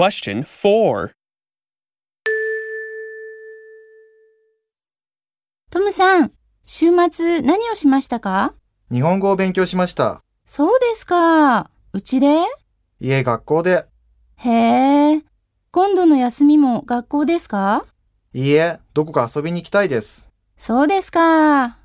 Question 4. トムさん、週末何をしましたか？日本語を勉強しました。そうですか。うちで？いえ、学校で。へえ。今度の休みも学校ですか？いいえ、どこか遊びに行きたいです。そうですか。